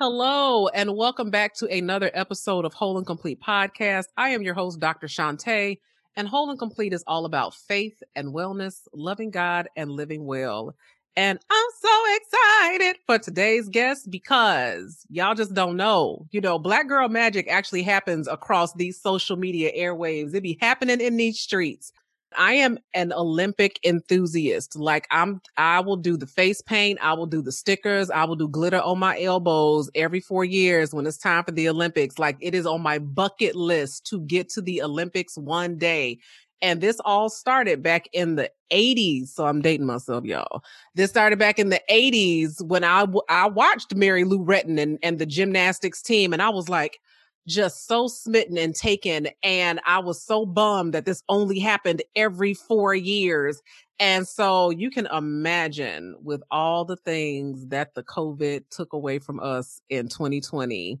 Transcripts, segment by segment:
Hello, and welcome back to another episode of Whole and Complete Podcast. I am your host, Dr. Shantae, and Whole and Complete is all about faith and wellness, loving God, and living well. And I'm so excited for today's guest because y'all just don't know. You know, Black Girl Magic actually happens across these social media airwaves. It be happening in these streets. I am an Olympic enthusiast. Like I'm I will do the face paint, I will do the stickers, I will do glitter on my elbows every 4 years when it's time for the Olympics. Like it is on my bucket list to get to the Olympics one day. And this all started back in the 80s. So I'm dating myself, y'all. This started back in the 80s when I I watched Mary Lou Retton and, and the gymnastics team. And I was like, just so smitten and taken. And I was so bummed that this only happened every four years. And so you can imagine with all the things that the COVID took away from us in 2020,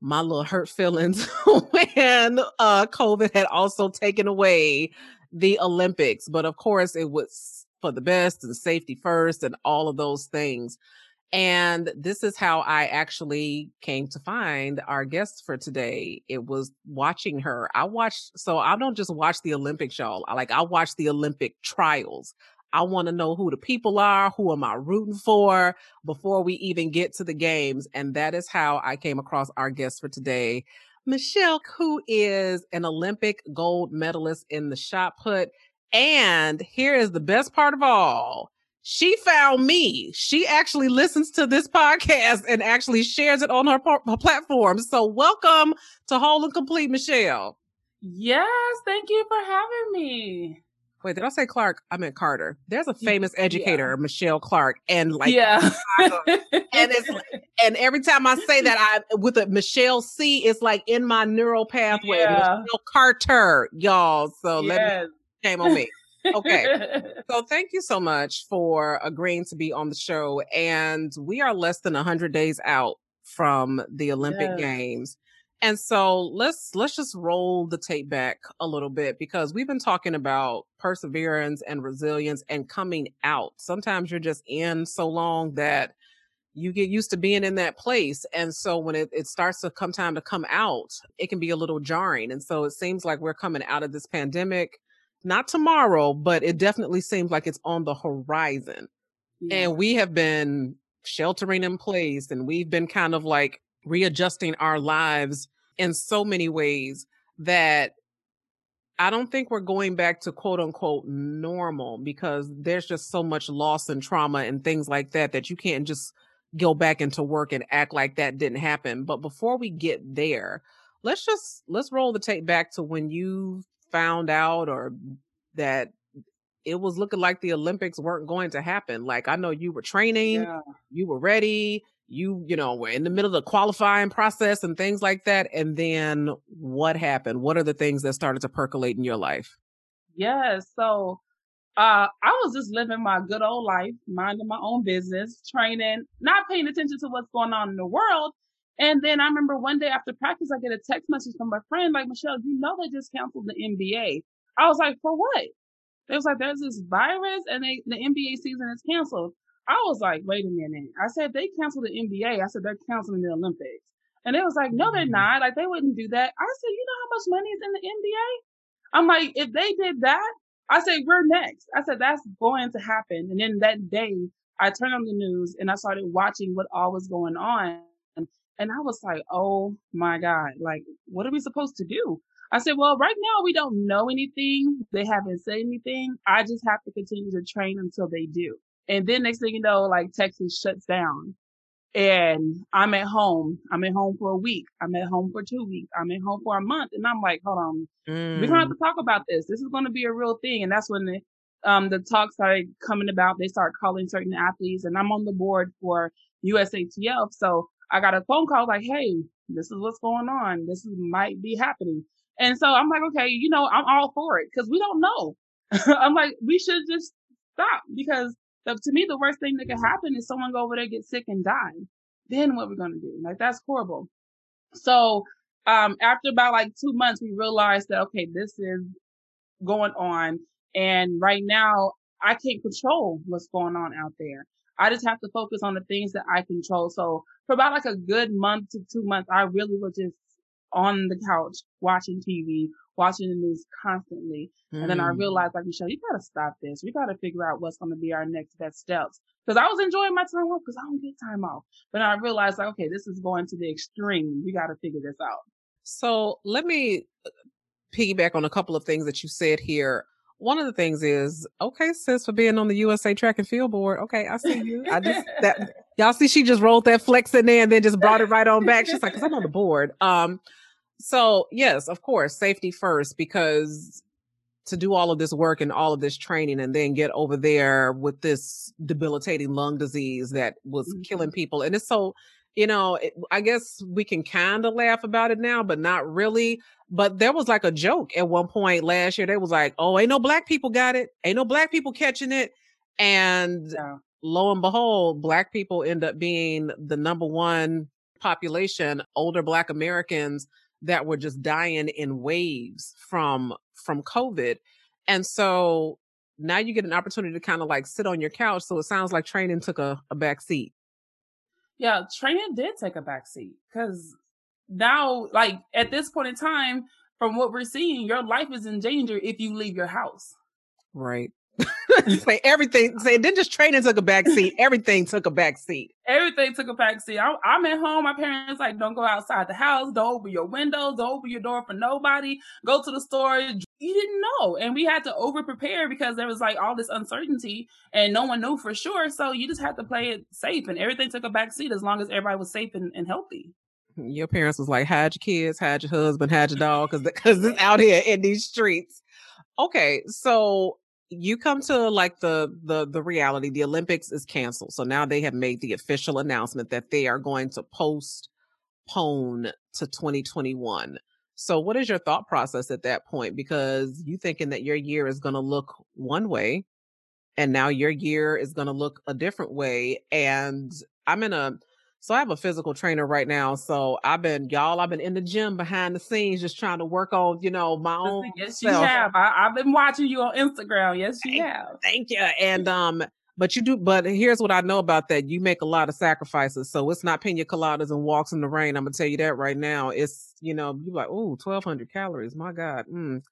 my little hurt feelings when uh, COVID had also taken away the Olympics. But of course, it was for the best and safety first and all of those things. And this is how I actually came to find our guest for today. It was watching her. I watched, so I don't just watch the Olympics, y'all. I like, I watch the Olympic trials. I want to know who the people are, who am I rooting for before we even get to the games. And that is how I came across our guest for today, Michelle, who is an Olympic gold medalist in the shot put. And here is the best part of all she found me. She actually listens to this podcast and actually shares it on her, her platform. So welcome to Whole and Complete, Michelle. Yes, thank you for having me. Wait, did I say Clark? I meant Carter. There's a famous educator, yeah. Michelle Clark, and like, yeah, and it's and every time I say that, I with a Michelle C, it's like in my neural pathway. Yeah. Michelle Carter, y'all. So yes. let me shame on me okay. So thank you so much for agreeing to be on the show. And we are less than 100 days out from the Olympic yes. Games. And so let's let's just roll the tape back a little bit because we've been talking about perseverance and resilience and coming out. Sometimes you're just in so long that you get used to being in that place. And so when it, it starts to come time to come out, it can be a little jarring. And so it seems like we're coming out of this pandemic not tomorrow, but it definitely seems like it's on the horizon. Yeah. And we have been sheltering in place and we've been kind of like readjusting our lives in so many ways that I don't think we're going back to quote unquote normal because there's just so much loss and trauma and things like that that you can't just go back into work and act like that didn't happen. But before we get there, let's just let's roll the tape back to when you found out or that it was looking like the Olympics weren't going to happen. Like I know you were training, yeah. you were ready, you you know were in the middle of the qualifying process and things like that. And then what happened? What are the things that started to percolate in your life? Yeah, so uh, I was just living my good old life, minding my own business, training, not paying attention to what's going on in the world. And then I remember one day after practice, I get a text message from my friend, like, Michelle, you know, they just canceled the NBA. I was like, for what? It was like, there's this virus and they, the NBA season is canceled. I was like, wait a minute. I said, they canceled the NBA. I said, they're canceling the Olympics. And it was like, no, they're mm-hmm. not. Like, they wouldn't do that. I said, you know how much money is in the NBA? I'm like, if they did that, I said, we're next. I said, that's going to happen. And then that day, I turned on the news and I started watching what all was going on. And I was like, oh my God, like, what are we supposed to do? I said, well, right now we don't know anything. They haven't said anything. I just have to continue to train until they do. And then next thing you know, like Texas shuts down and I'm at home. I'm at home for a week. I'm at home for two weeks. I'm at home for a month. And I'm like, hold on, mm. we're going to have to talk about this. This is going to be a real thing. And that's when the, um, the talk started coming about. They start calling certain athletes and I'm on the board for USATF. So I got a phone call like, Hey, this is what's going on. This is, might be happening. And so I'm like, okay, you know, I'm all for it because we don't know. I'm like, we should just stop because the, to me, the worst thing that could happen is someone go over there, get sick and die. Then what we're going to do? Like, that's horrible. So, um, after about like two months, we realized that, okay, this is going on. And right now I can't control what's going on out there. I just have to focus on the things that I control. So for about like a good month to two months, I really was just on the couch watching TV, watching the news constantly. Mm. And then I mm. realized, like, Michelle, you gotta stop this. We gotta figure out what's gonna be our next best steps. Cause I was enjoying my time off because I don't get time off. But I realized, like, okay, this is going to the extreme. We gotta figure this out. So let me uh, piggyback on a couple of things that you said here. One of the things is, okay, sis, for being on the USA Track and Field Board. Okay, I see you. I just that y'all see she just rolled that flex in there and then just brought it right on back. She's like, because I'm on the board. Um, so yes, of course, safety first because to do all of this work and all of this training and then get over there with this debilitating lung disease that was mm-hmm. killing people and it's so you know it, i guess we can kind of laugh about it now but not really but there was like a joke at one point last year they was like oh ain't no black people got it ain't no black people catching it and yeah. lo and behold black people end up being the number one population older black americans that were just dying in waves from from COVID. And so now you get an opportunity to kind of like sit on your couch. So it sounds like training took a, a back seat. Yeah, training did take a backseat because now, like at this point in time, from what we're seeing, your life is in danger if you leave your house. Right. say everything. Say then just training took a back seat. Everything took a back seat. Everything took a back seat. I, I'm at home. My parents like, don't go outside the house. Don't open your windows. Don't open your door for nobody. Go to the store. You didn't know, and we had to over prepare because there was like all this uncertainty, and no one knew for sure. So you just had to play it safe, and everything took a back seat as long as everybody was safe and, and healthy hmm, your parents was like, hide your kids, hide your husband, hide your dog, because because it's out here in these streets. Okay, so you come to like the the the reality the olympics is canceled so now they have made the official announcement that they are going to postpone to 2021 so what is your thought process at that point because you thinking that your year is going to look one way and now your year is going to look a different way and i'm in a so I have a physical trainer right now. So I've been, y'all, I've been in the gym behind the scenes, just trying to work on, you know, my own. Yes, you have. I, have been watching you on Instagram. Yes, you thank, have. Thank you. And um, but you do, but here's what I know about that. You make a lot of sacrifices. So it's not pina coladas and walks in the rain. I'm going to tell you that right now. It's, you know, you're like, oh, 1200 calories. My God. Mm,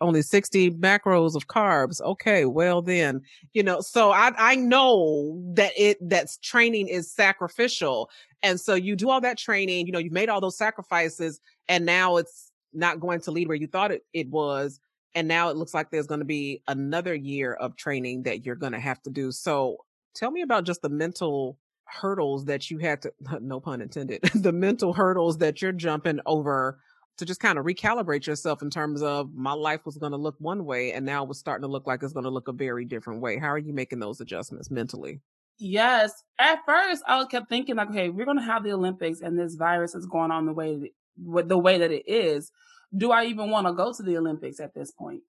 only 60 macros of carbs. Okay. Well, then, you know, so I, I know that it, that's training is sacrificial. And so you do all that training, you know, you've made all those sacrifices and now it's not going to lead where you thought it, it was and now it looks like there's going to be another year of training that you're going to have to do. So tell me about just the mental hurdles that you had to, no pun intended, the mental hurdles that you're jumping over to just kind of recalibrate yourself in terms of my life was going to look one way and now it's starting to look like it's going to look a very different way. How are you making those adjustments mentally? Yes. At first, I kept thinking like, okay, we're going to have the Olympics and this virus is going on the way, the way that it is do I even want to go to the Olympics at this point?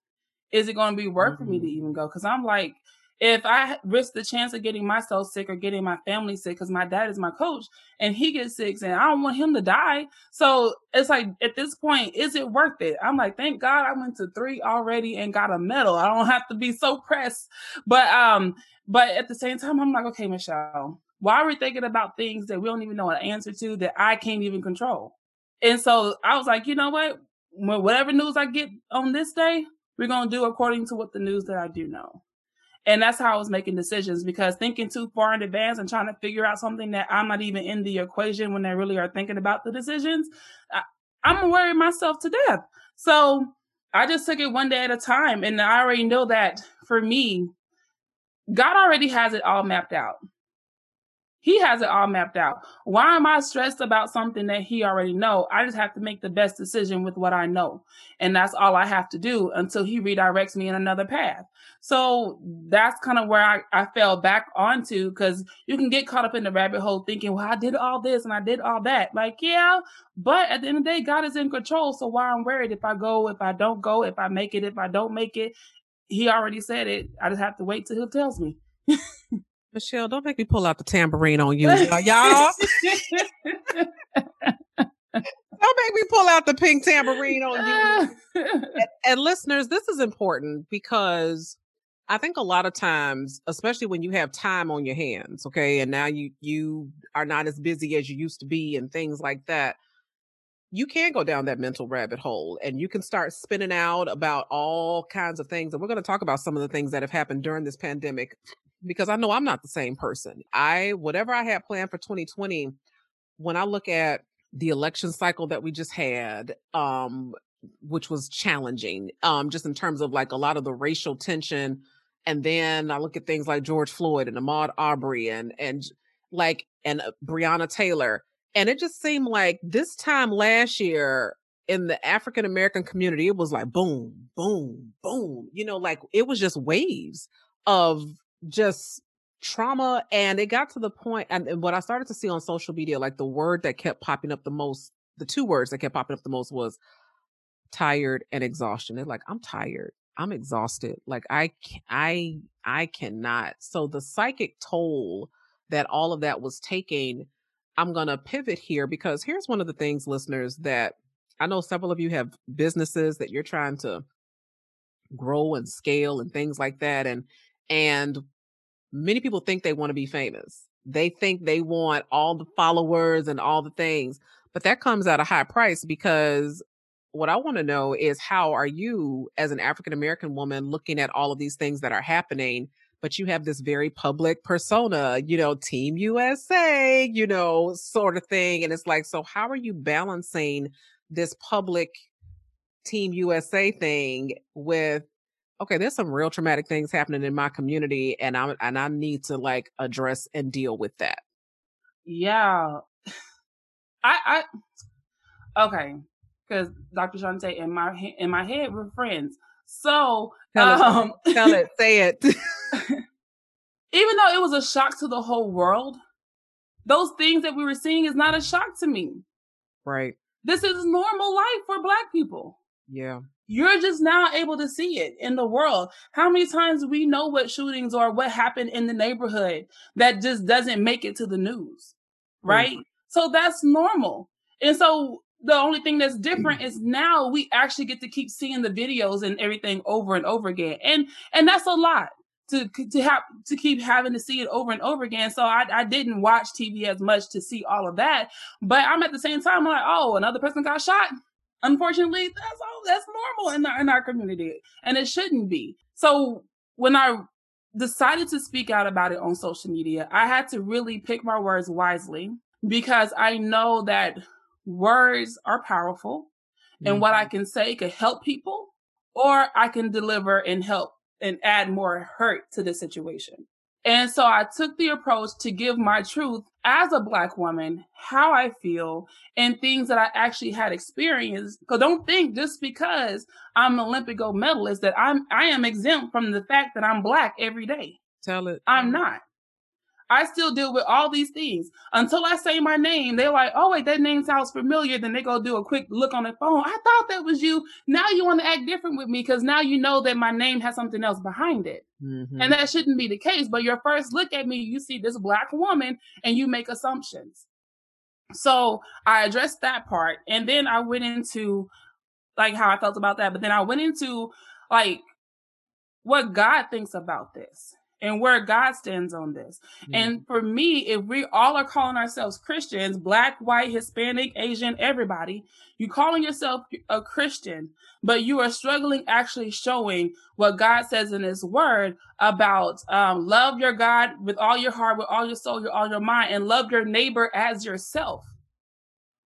Is it going to be worth mm-hmm. for me to mm-hmm. even go? Because I'm like, if I risk the chance of getting myself sick or getting my family sick, because my dad is my coach and he gets sick, and I don't want him to die. So it's like at this point, is it worth it? I'm like, thank God I went to three already and got a medal. I don't have to be so pressed. But um, but at the same time, I'm like, okay, Michelle, why are we thinking about things that we don't even know an answer to that I can't even control? And so I was like, you know what? Whatever news I get on this day, we're going to do according to what the news that I do know. And that's how I was making decisions because thinking too far in advance and trying to figure out something that I'm not even in the equation when they really are thinking about the decisions, I, I'm gonna worry myself to death. So I just took it one day at a time. And I already know that for me, God already has it all mapped out. He has it all mapped out. Why am I stressed about something that he already know? I just have to make the best decision with what I know. And that's all I have to do until he redirects me in another path. So that's kind of where I, I fell back onto because you can get caught up in the rabbit hole thinking, well, I did all this and I did all that. Like, yeah, but at the end of the day, God is in control. So why I'm worried if I go, if I don't go, if I make it, if I don't make it, he already said it. I just have to wait till he tells me. Michelle, don't make me pull out the tambourine on you, y'all. don't make me pull out the pink tambourine on you. and, and listeners, this is important because I think a lot of times, especially when you have time on your hands, okay, and now you you are not as busy as you used to be and things like that, you can go down that mental rabbit hole and you can start spinning out about all kinds of things. And we're going to talk about some of the things that have happened during this pandemic because I know I'm not the same person. I whatever I had planned for 2020, when I look at the election cycle that we just had, um, which was challenging, um, just in terms of like a lot of the racial tension and then I look at things like George Floyd and Ahmaud Arbery and and like and uh, Breonna Taylor. And it just seemed like this time last year in the African American community, it was like boom, boom, boom. You know, like it was just waves of just trauma. And it got to the point, and, and what I started to see on social media, like the word that kept popping up the most, the two words that kept popping up the most was tired and exhaustion. They're like, I'm tired. I'm exhausted. Like I I I cannot. So the psychic toll that all of that was taking, I'm going to pivot here because here's one of the things listeners that I know several of you have businesses that you're trying to grow and scale and things like that and and many people think they want to be famous. They think they want all the followers and all the things, but that comes at a high price because what I want to know is how are you as an African American woman looking at all of these things that are happening but you have this very public persona, you know, team USA, you know, sort of thing and it's like so how are you balancing this public team USA thing with okay, there's some real traumatic things happening in my community and I'm and I need to like address and deal with that. Yeah. I I okay because Dr. Shante in my in my head we're friends. So tell, um, it, tell it, say it. even though it was a shock to the whole world, those things that we were seeing is not a shock to me. Right. This is normal life for Black people. Yeah. You're just now able to see it in the world. How many times we know what shootings or what happened in the neighborhood that just doesn't make it to the news, right? Mm-hmm. So that's normal. And so the only thing that's different is now we actually get to keep seeing the videos and everything over and over again and and that's a lot to to have to keep having to see it over and over again so i, I didn't watch tv as much to see all of that but i'm at the same time like oh another person got shot unfortunately that's all that's normal in our, in our community and it shouldn't be so when i decided to speak out about it on social media i had to really pick my words wisely because i know that words are powerful mm-hmm. and what I mm-hmm. can say could help people or I can deliver and help and add more hurt to the situation. And so I took the approach to give my truth as a black woman, how I feel and things that I actually had experienced. Cause don't think just because I'm an Olympic gold medalist that I'm, I am exempt from the fact that I'm black every day. Tell it. I'm not. I still deal with all these things until I say my name. They're like, "Oh wait, that name sounds familiar." Then they go do a quick look on their phone. I thought that was you. Now you want to act different with me because now you know that my name has something else behind it, mm-hmm. and that shouldn't be the case. But your first look at me, you see this black woman, and you make assumptions. So I addressed that part, and then I went into like how I felt about that. But then I went into like what God thinks about this and where God stands on this. Mm-hmm. And for me, if we all are calling ourselves Christians, black, white, Hispanic, Asian, everybody, you calling yourself a Christian, but you are struggling actually showing what God says in his word about um, love your God with all your heart, with all your soul, your all your mind, and love your neighbor as yourself.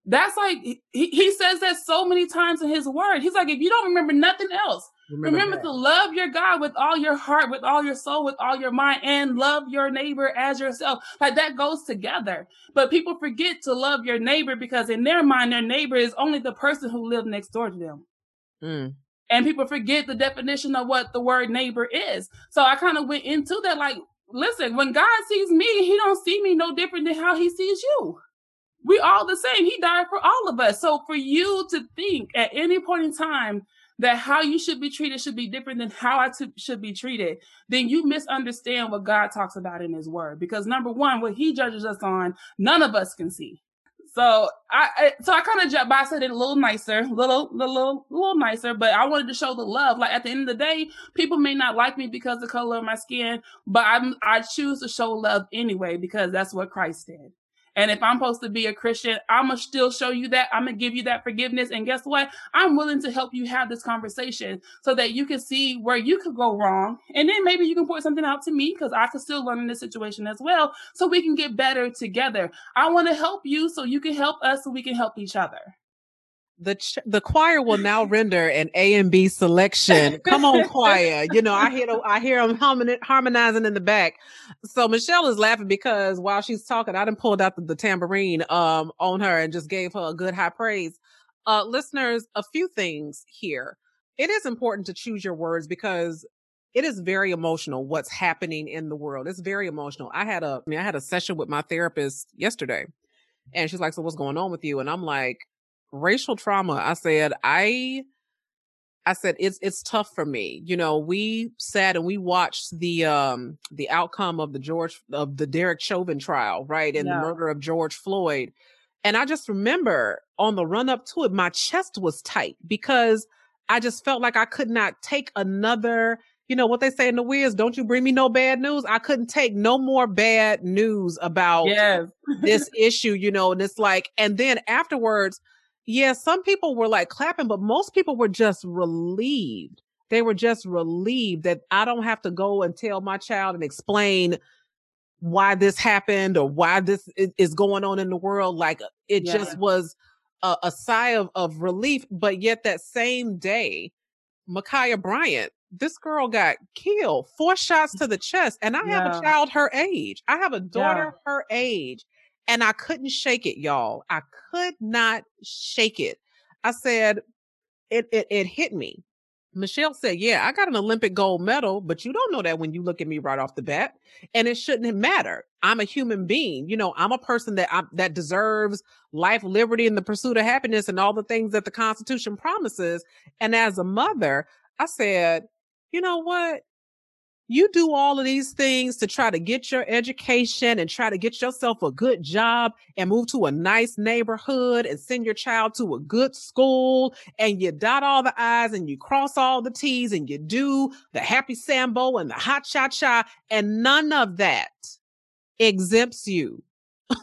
That's like he, he says that so many times in his word. He's like, if you don't remember nothing else, Remember, Remember to love your God with all your heart, with all your soul, with all your mind, and love your neighbor as yourself. Like that goes together. But people forget to love your neighbor because in their mind, their neighbor is only the person who lives next door to them. Mm. And people forget the definition of what the word neighbor is. So I kind of went into that like, listen, when God sees me, he don't see me no different than how he sees you. We all the same. He died for all of us. So for you to think at any point in time that how you should be treated should be different than how I t- should be treated, then you misunderstand what God talks about in His Word. Because number one, what He judges us on, none of us can see. So I, I so I kind of jumped by, said it a little nicer, little, little, little nicer. But I wanted to show the love. Like at the end of the day, people may not like me because the color of my skin, but I'm I choose to show love anyway because that's what Christ did. And if I'm supposed to be a Christian, I'm going to still show you that. I'm going to give you that forgiveness. And guess what? I'm willing to help you have this conversation so that you can see where you could go wrong. And then maybe you can point something out to me because I could still learn in this situation as well. So we can get better together. I want to help you so you can help us so we can help each other the ch- the choir will now render an A and B selection. Come on, choir! You know I hear I hear them harmonizing in the back. So Michelle is laughing because while she's talking, I didn't pulled out the, the tambourine um on her and just gave her a good high praise. Uh, listeners, a few things here. It is important to choose your words because it is very emotional what's happening in the world. It's very emotional. I had a I, mean, I had a session with my therapist yesterday, and she's like, "So what's going on with you?" And I'm like racial trauma, I said, I I said it's it's tough for me. You know, we sat and we watched the um the outcome of the George of the Derek Chauvin trial, right? And yeah. the murder of George Floyd. And I just remember on the run up to it, my chest was tight because I just felt like I could not take another, you know, what they say in the Wiz, don't you bring me no bad news. I couldn't take no more bad news about yes. this issue, you know, and it's like, and then afterwards, yeah, some people were like clapping, but most people were just relieved. They were just relieved that I don't have to go and tell my child and explain why this happened or why this is going on in the world. Like uh, it yeah. just was a, a sigh of, of relief. But yet that same day, Ma'Khia Bryant, this girl got killed, four shots to the chest. And I yeah. have a child her age. I have a daughter yeah. her age and I couldn't shake it, y'all. I could not shake it. I said, it, it, it hit me. Michelle said, Yeah, I got an Olympic gold medal, but you don't know that when you look at me right off the bat. And it shouldn't matter. I'm a human being. You know, I'm a person that I, that deserves life, liberty, and the pursuit of happiness and all the things that the Constitution promises. And as a mother, I said, you know what? You do all of these things to try to get your education and try to get yourself a good job and move to a nice neighborhood and send your child to a good school and you dot all the I's and you cross all the T's and you do the happy Sambo and the hot cha cha and none of that exempts you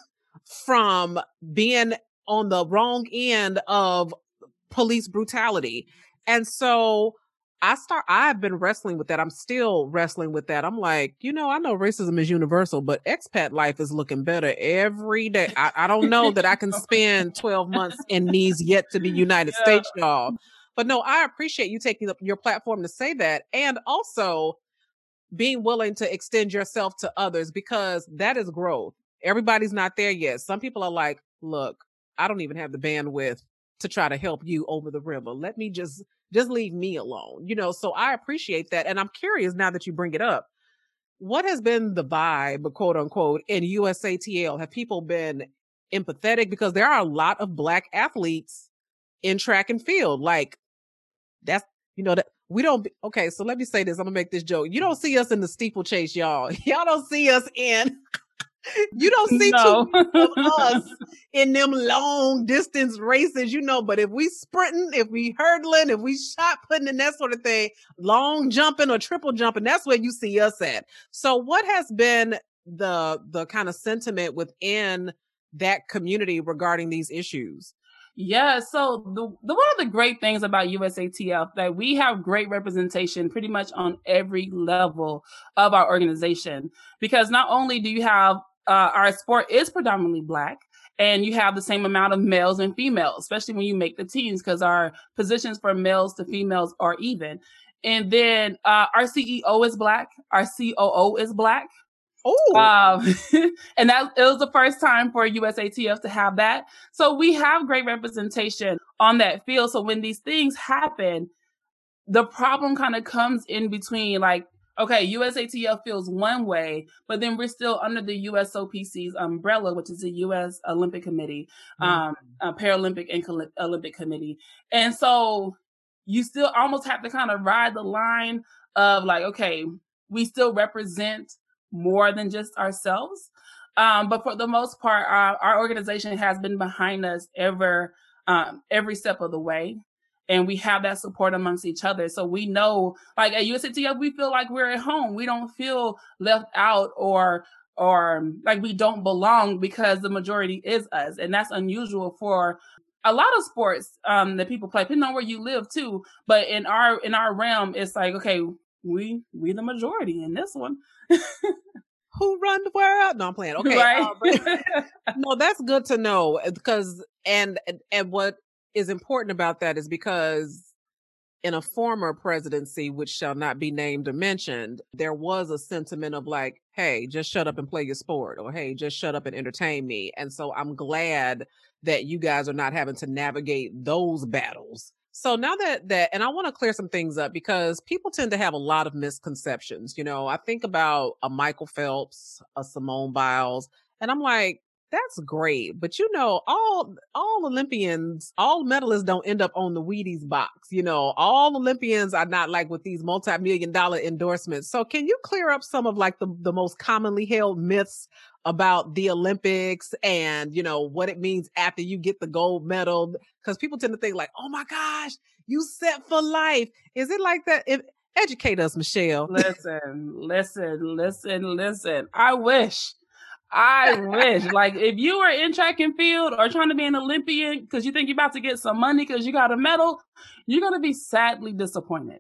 from being on the wrong end of police brutality. And so I start I've been wrestling with that. I'm still wrestling with that. I'm like, you know, I know racism is universal, but expat life is looking better every day. I, I don't know that I can spend 12 months in these yet to be United yeah. States, y'all. But no, I appreciate you taking up your platform to say that. And also being willing to extend yourself to others because that is growth. Everybody's not there yet. Some people are like, look, I don't even have the bandwidth to try to help you over the river. Let me just just leave me alone. You know, so I appreciate that. And I'm curious now that you bring it up. What has been the vibe, quote unquote, in USATF? Have people been empathetic? Because there are a lot of black athletes in track and field. Like that's you know that we don't okay so let me say this i'm gonna make this joke you don't mm-hmm. see us in the steeplechase y'all y'all don't see us in you don't see no. too us in them long distance races, you know. But if we sprinting, if we hurdling, if we shot putting and that sort of thing, long jumping or triple jumping, that's where you see us at. So, what has been the the kind of sentiment within that community regarding these issues? Yeah, so the, the one of the great things about USATF that we have great representation pretty much on every level of our organization because not only do you have uh, our sport is predominantly black and you have the same amount of males and females, especially when you make the teams, because our positions for males to females are even. And then uh, our CEO is black, our COO is black. Oh, um, and that it was the first time for USATF to have that. So we have great representation on that field. So when these things happen, the problem kind of comes in between like okay, USATF feels one way, but then we're still under the USOPC's umbrella, which is the U.S. Olympic Committee, um, mm-hmm. Paralympic and Olympic Committee. And so you still almost have to kind of ride the line of like, okay, we still represent more than just ourselves. Um, but for the most part, our, our organization has been behind us ever um, every step of the way. And we have that support amongst each other. So we know, like at USATF, we feel like we're at home. We don't feel left out or or like we don't belong because the majority is us. And that's unusual for a lot of sports um, that people play, depending on where you live too. But in our in our realm, it's like, okay, we we the majority in this one. Who run the world? No, I'm playing. Okay, right? uh, but, no, that's good to know because and and what is important about that is because in a former presidency, which shall not be named or mentioned, there was a sentiment of like, hey, just shut up and play your sport, or hey, just shut up and entertain me. And so I'm glad that you guys are not having to navigate those battles. So now that that and I want to clear some things up because people tend to have a lot of misconceptions. You know, I think about a Michael Phelps, a Simone Biles, and I'm like, that's great. But you know, all all Olympians, all medalists don't end up on the Wheaties box. You know, all Olympians are not like with these multi-million dollar endorsements. So can you clear up some of like the, the most commonly held myths about the Olympics and you know what it means after you get the gold medal because people tend to think like, oh my gosh, you set for life. Is it like that? If, educate us, Michelle. listen, listen, listen, listen. I wish. I wish. Like if you were in track and field or trying to be an Olympian because you think you're about to get some money because you got a medal, you're gonna be sadly disappointed.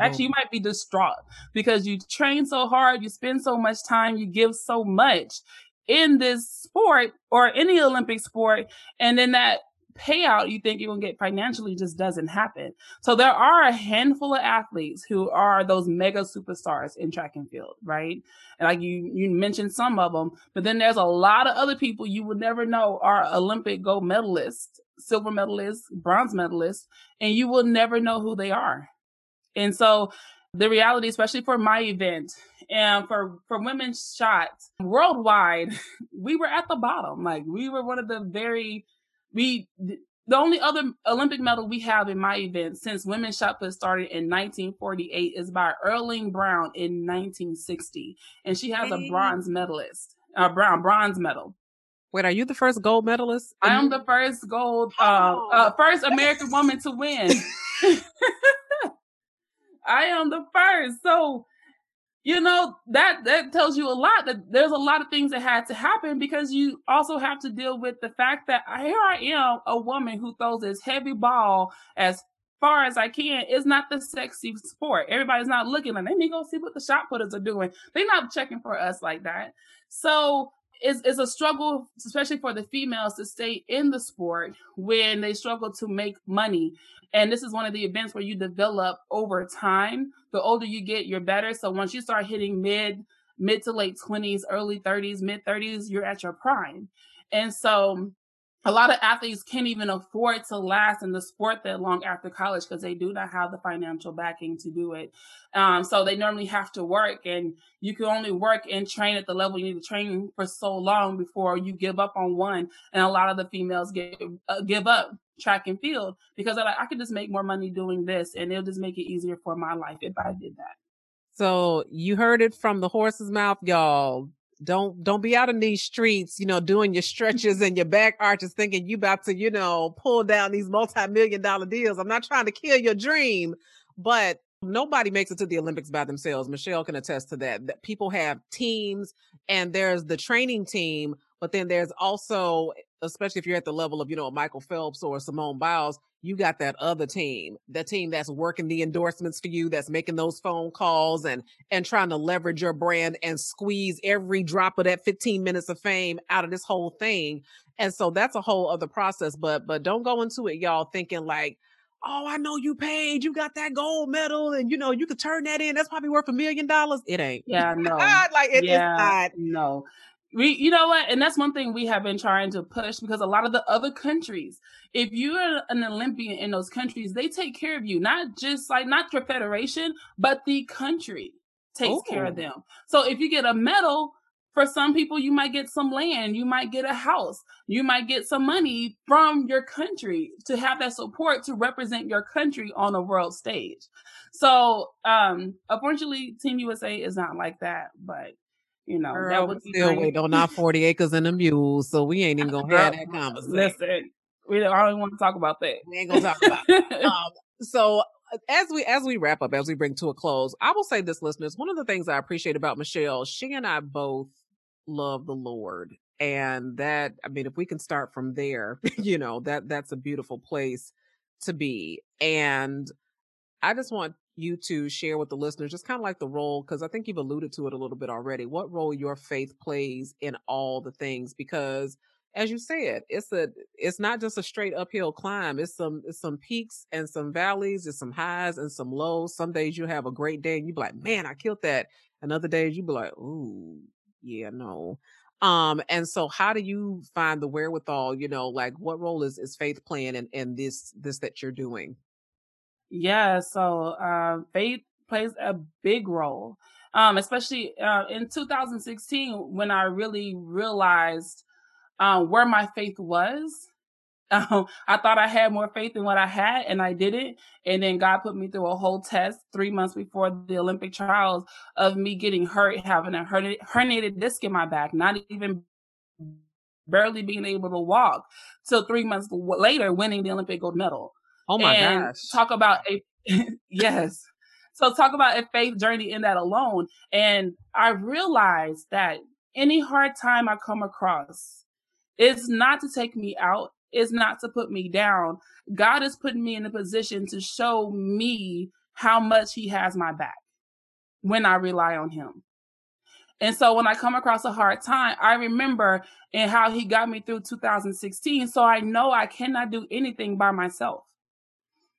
Actually, you might be distraught because you train so hard, you spend so much time, you give so much in this sport or any Olympic sport, and then that payout you think you're going to get financially just doesn't happen. So there are a handful of athletes who are those mega superstars in track and field, right? And like you you mentioned some of them, but then there's a lot of other people you would never know are Olympic gold medalists, silver medalists, bronze medalists, and you will never know who they are. And so the reality, especially for my event and for, for women's shots worldwide, we were at the bottom. Like we were one of the very, we, the only other Olympic medal we have in my event since women's shot put started in 1948 is by Earlene Brown in 1960. And she has a bronze medalist, a brown bronze medal. Wait, are you the first gold medalist? I am the first gold, uh, oh. uh, first American woman to win. I am the first. So, you know, that that tells you a lot that there's a lot of things that had to happen because you also have to deal with the fact that here I am, a woman who throws this heavy ball as far as I can. It's not the sexy sport. Everybody's not looking like, let me go see what the shot putters are doing. They're not checking for us like that. So it's, it's a struggle, especially for the females, to stay in the sport when they struggle to make money. And this is one of the events where you develop over time. The older you get, you're better. So once you start hitting mid, mid to late 20s, early 30s, mid 30s, you're at your prime. And so a lot of athletes can't even afford to last in the sport that long after college because they do not have the financial backing to do it. Um, so they normally have to work, and you can only work and train at the level you need to train for so long before you give up on one. And a lot of the females get uh, give up track and field because like, I could just make more money doing this, and it'll just make it easier for my life if I did that. So you heard it from the horse's mouth, y'all don't don't be out in these streets, you know, doing your stretches and your back arches thinking you about to, you know, pull down these multi-million dollar deals. I'm not trying to kill your dream, but nobody makes it to the Olympics by themselves. Michelle can attest to that. That people have teams and there's the training team, but then there's also especially if you're at the level of, you know, Michael Phelps or Simone Biles, you got that other team, the team that's working the endorsements for you, that's making those phone calls and and trying to leverage your brand and squeeze every drop of that 15 minutes of fame out of this whole thing. And so that's a whole other process. But but don't go into it, y'all, thinking like, oh, I know you paid, you got that gold medal, and you know you could turn that in. That's probably worth a million dollars. It ain't. Yeah, no. like it yeah, is not. No we you know what? And that's one thing we have been trying to push because a lot of the other countries if you're an olympian in those countries they take care of you not just like not your federation but the country takes Ooh. care of them. So if you get a medal for some people you might get some land you might get a house you might get some money from your country to have that support to represent your country on a world stage. So um unfortunately team usa is not like that but You know, Girl, that would still wait on our 40 acres and a mule, so we ain't even gonna Girl, have that conversation. listen, we don't, I don't want to talk about that. We ain't gonna talk about. Um, so uh, as we as we wrap up, as we bring to a close, I will say this, listeners. One of the things I appreciate about Michelle, she and I both love the Lord, and that I mean, if we can start from there, you know that that's a beautiful place to be. And I just want you to share with the listeners just kind of like the role because I think you've alluded to it a little bit already. What role your faith plays in all the things because as you said, it's a it's not just a straight uphill climb. It's some it's some peaks and some valleys, it's some highs and some lows. Some days you have a great day and you be like, man, I killed that. And other days you be like, ooh, yeah, no. Um, and so how do you find the wherewithal, you know, like what role is is faith playing in, in this this that you're doing? Yeah, so uh, faith plays a big role, um, especially uh, in 2016 when I really realized um, where my faith was. Um, I thought I had more faith than what I had, and I didn't. And then God put me through a whole test three months before the Olympic trials of me getting hurt, having a herniated disc in my back, not even barely being able to walk, till three months later winning the Olympic gold medal. Oh my and gosh. talk about a yes. So talk about a faith journey in that alone. And I realized that any hard time I come across is not to take me out, is not to put me down. God is putting me in a position to show me how much He has my back when I rely on Him. And so when I come across a hard time, I remember and how He got me through 2016. So I know I cannot do anything by myself.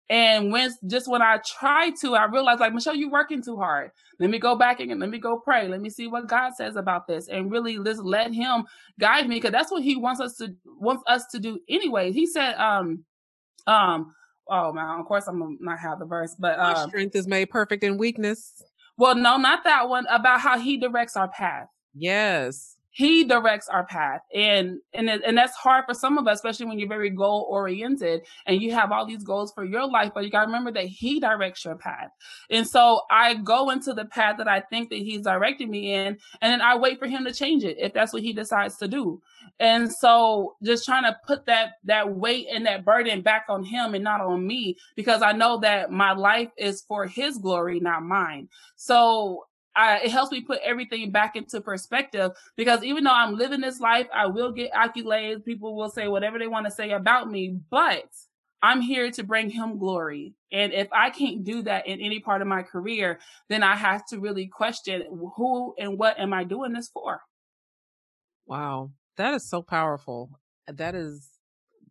And when just when I try to, I realize like Michelle, you're working too hard. Let me go back and let me go pray. Let me see what God says about this, and really just let Him guide me, because that's what He wants us to wants us to do anyway. He said, um, um, oh man, of course I'm gonna not have the verse, but My uh, strength is made perfect in weakness. well, no, not that one. About how He directs our path. Yes. He directs our path. And and and that's hard for some of us especially when you're very goal oriented and you have all these goals for your life but you got to remember that he directs your path. And so i go into the path that i think that he's directing me in and then i wait for him to change it if that's what he decides to do. And so just trying to put that that weight and that burden back on him and not on me because i know that my life is for his glory not mine. So I, it helps me put everything back into perspective because even though I'm living this life, I will get accolades. People will say whatever they want to say about me, but I'm here to bring him glory. And if I can't do that in any part of my career, then I have to really question who and what am I doing this for? Wow. That is so powerful. That is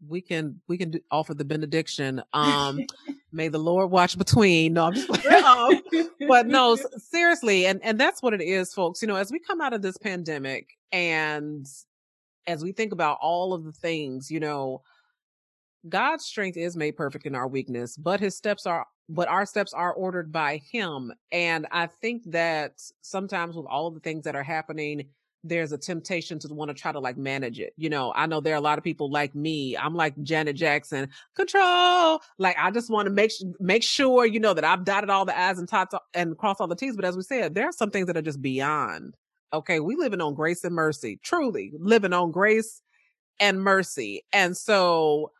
we can we can do, offer the benediction. Um may the Lord watch between. No, I'm just um, but no, seriously, and and that's what it is, folks. You know, as we come out of this pandemic and as we think about all of the things, you know, God's strength is made perfect in our weakness, but his steps are but our steps are ordered by him. And I think that sometimes with all of the things that are happening, there's a temptation to want to try to like manage it. You know, I know there are a lot of people like me. I'm like Janet Jackson, control. Like I just want to make make sure you know that I've dotted all the i's and tots and crossed all the t's. But as we said, there are some things that are just beyond. Okay, we living on grace and mercy, truly living on grace and mercy. And so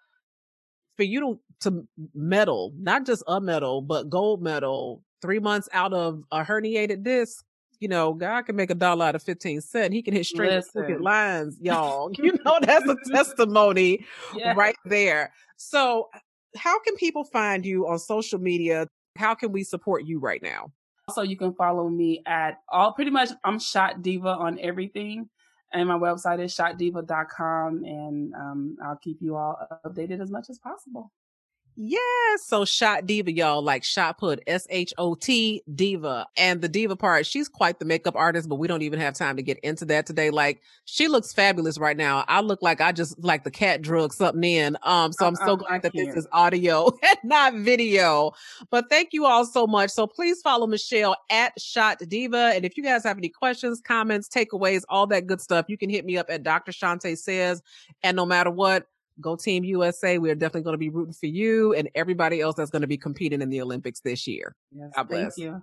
for you to to medal, not just a medal, but gold medal, three months out of a herniated disc, you know, God can make a dollar out of 15 cents. He can hit straight lines, y'all. You know, that's a testimony Yeah. right there. So how can people find you on social media? How can we support you right now? Also, you can follow me at all pretty much I'm Shot Diva on everything. And my website is shotdiva.com. And um, I'll keep you all updated as much as possible. Yeah, so shot diva, y'all, like shot put S H O T diva. And the diva part, she's quite the makeup artist, but we don't even have time to get into that today. Like she looks fabulous right now. I look like I just like the cat drug something in. Um, so I'm so glad that this is audio and not video. But thank you all so much. So please follow Michelle at Shot Diva. And if you guys have any questions, comments, takeaways, all that good stuff, you can hit me up at Dr. Shante Says. And no matter what, Go Team USA. We're definitely going to be rooting for you and everybody else that's going to be competing in the Olympics this year. Yes, God thank bless. you.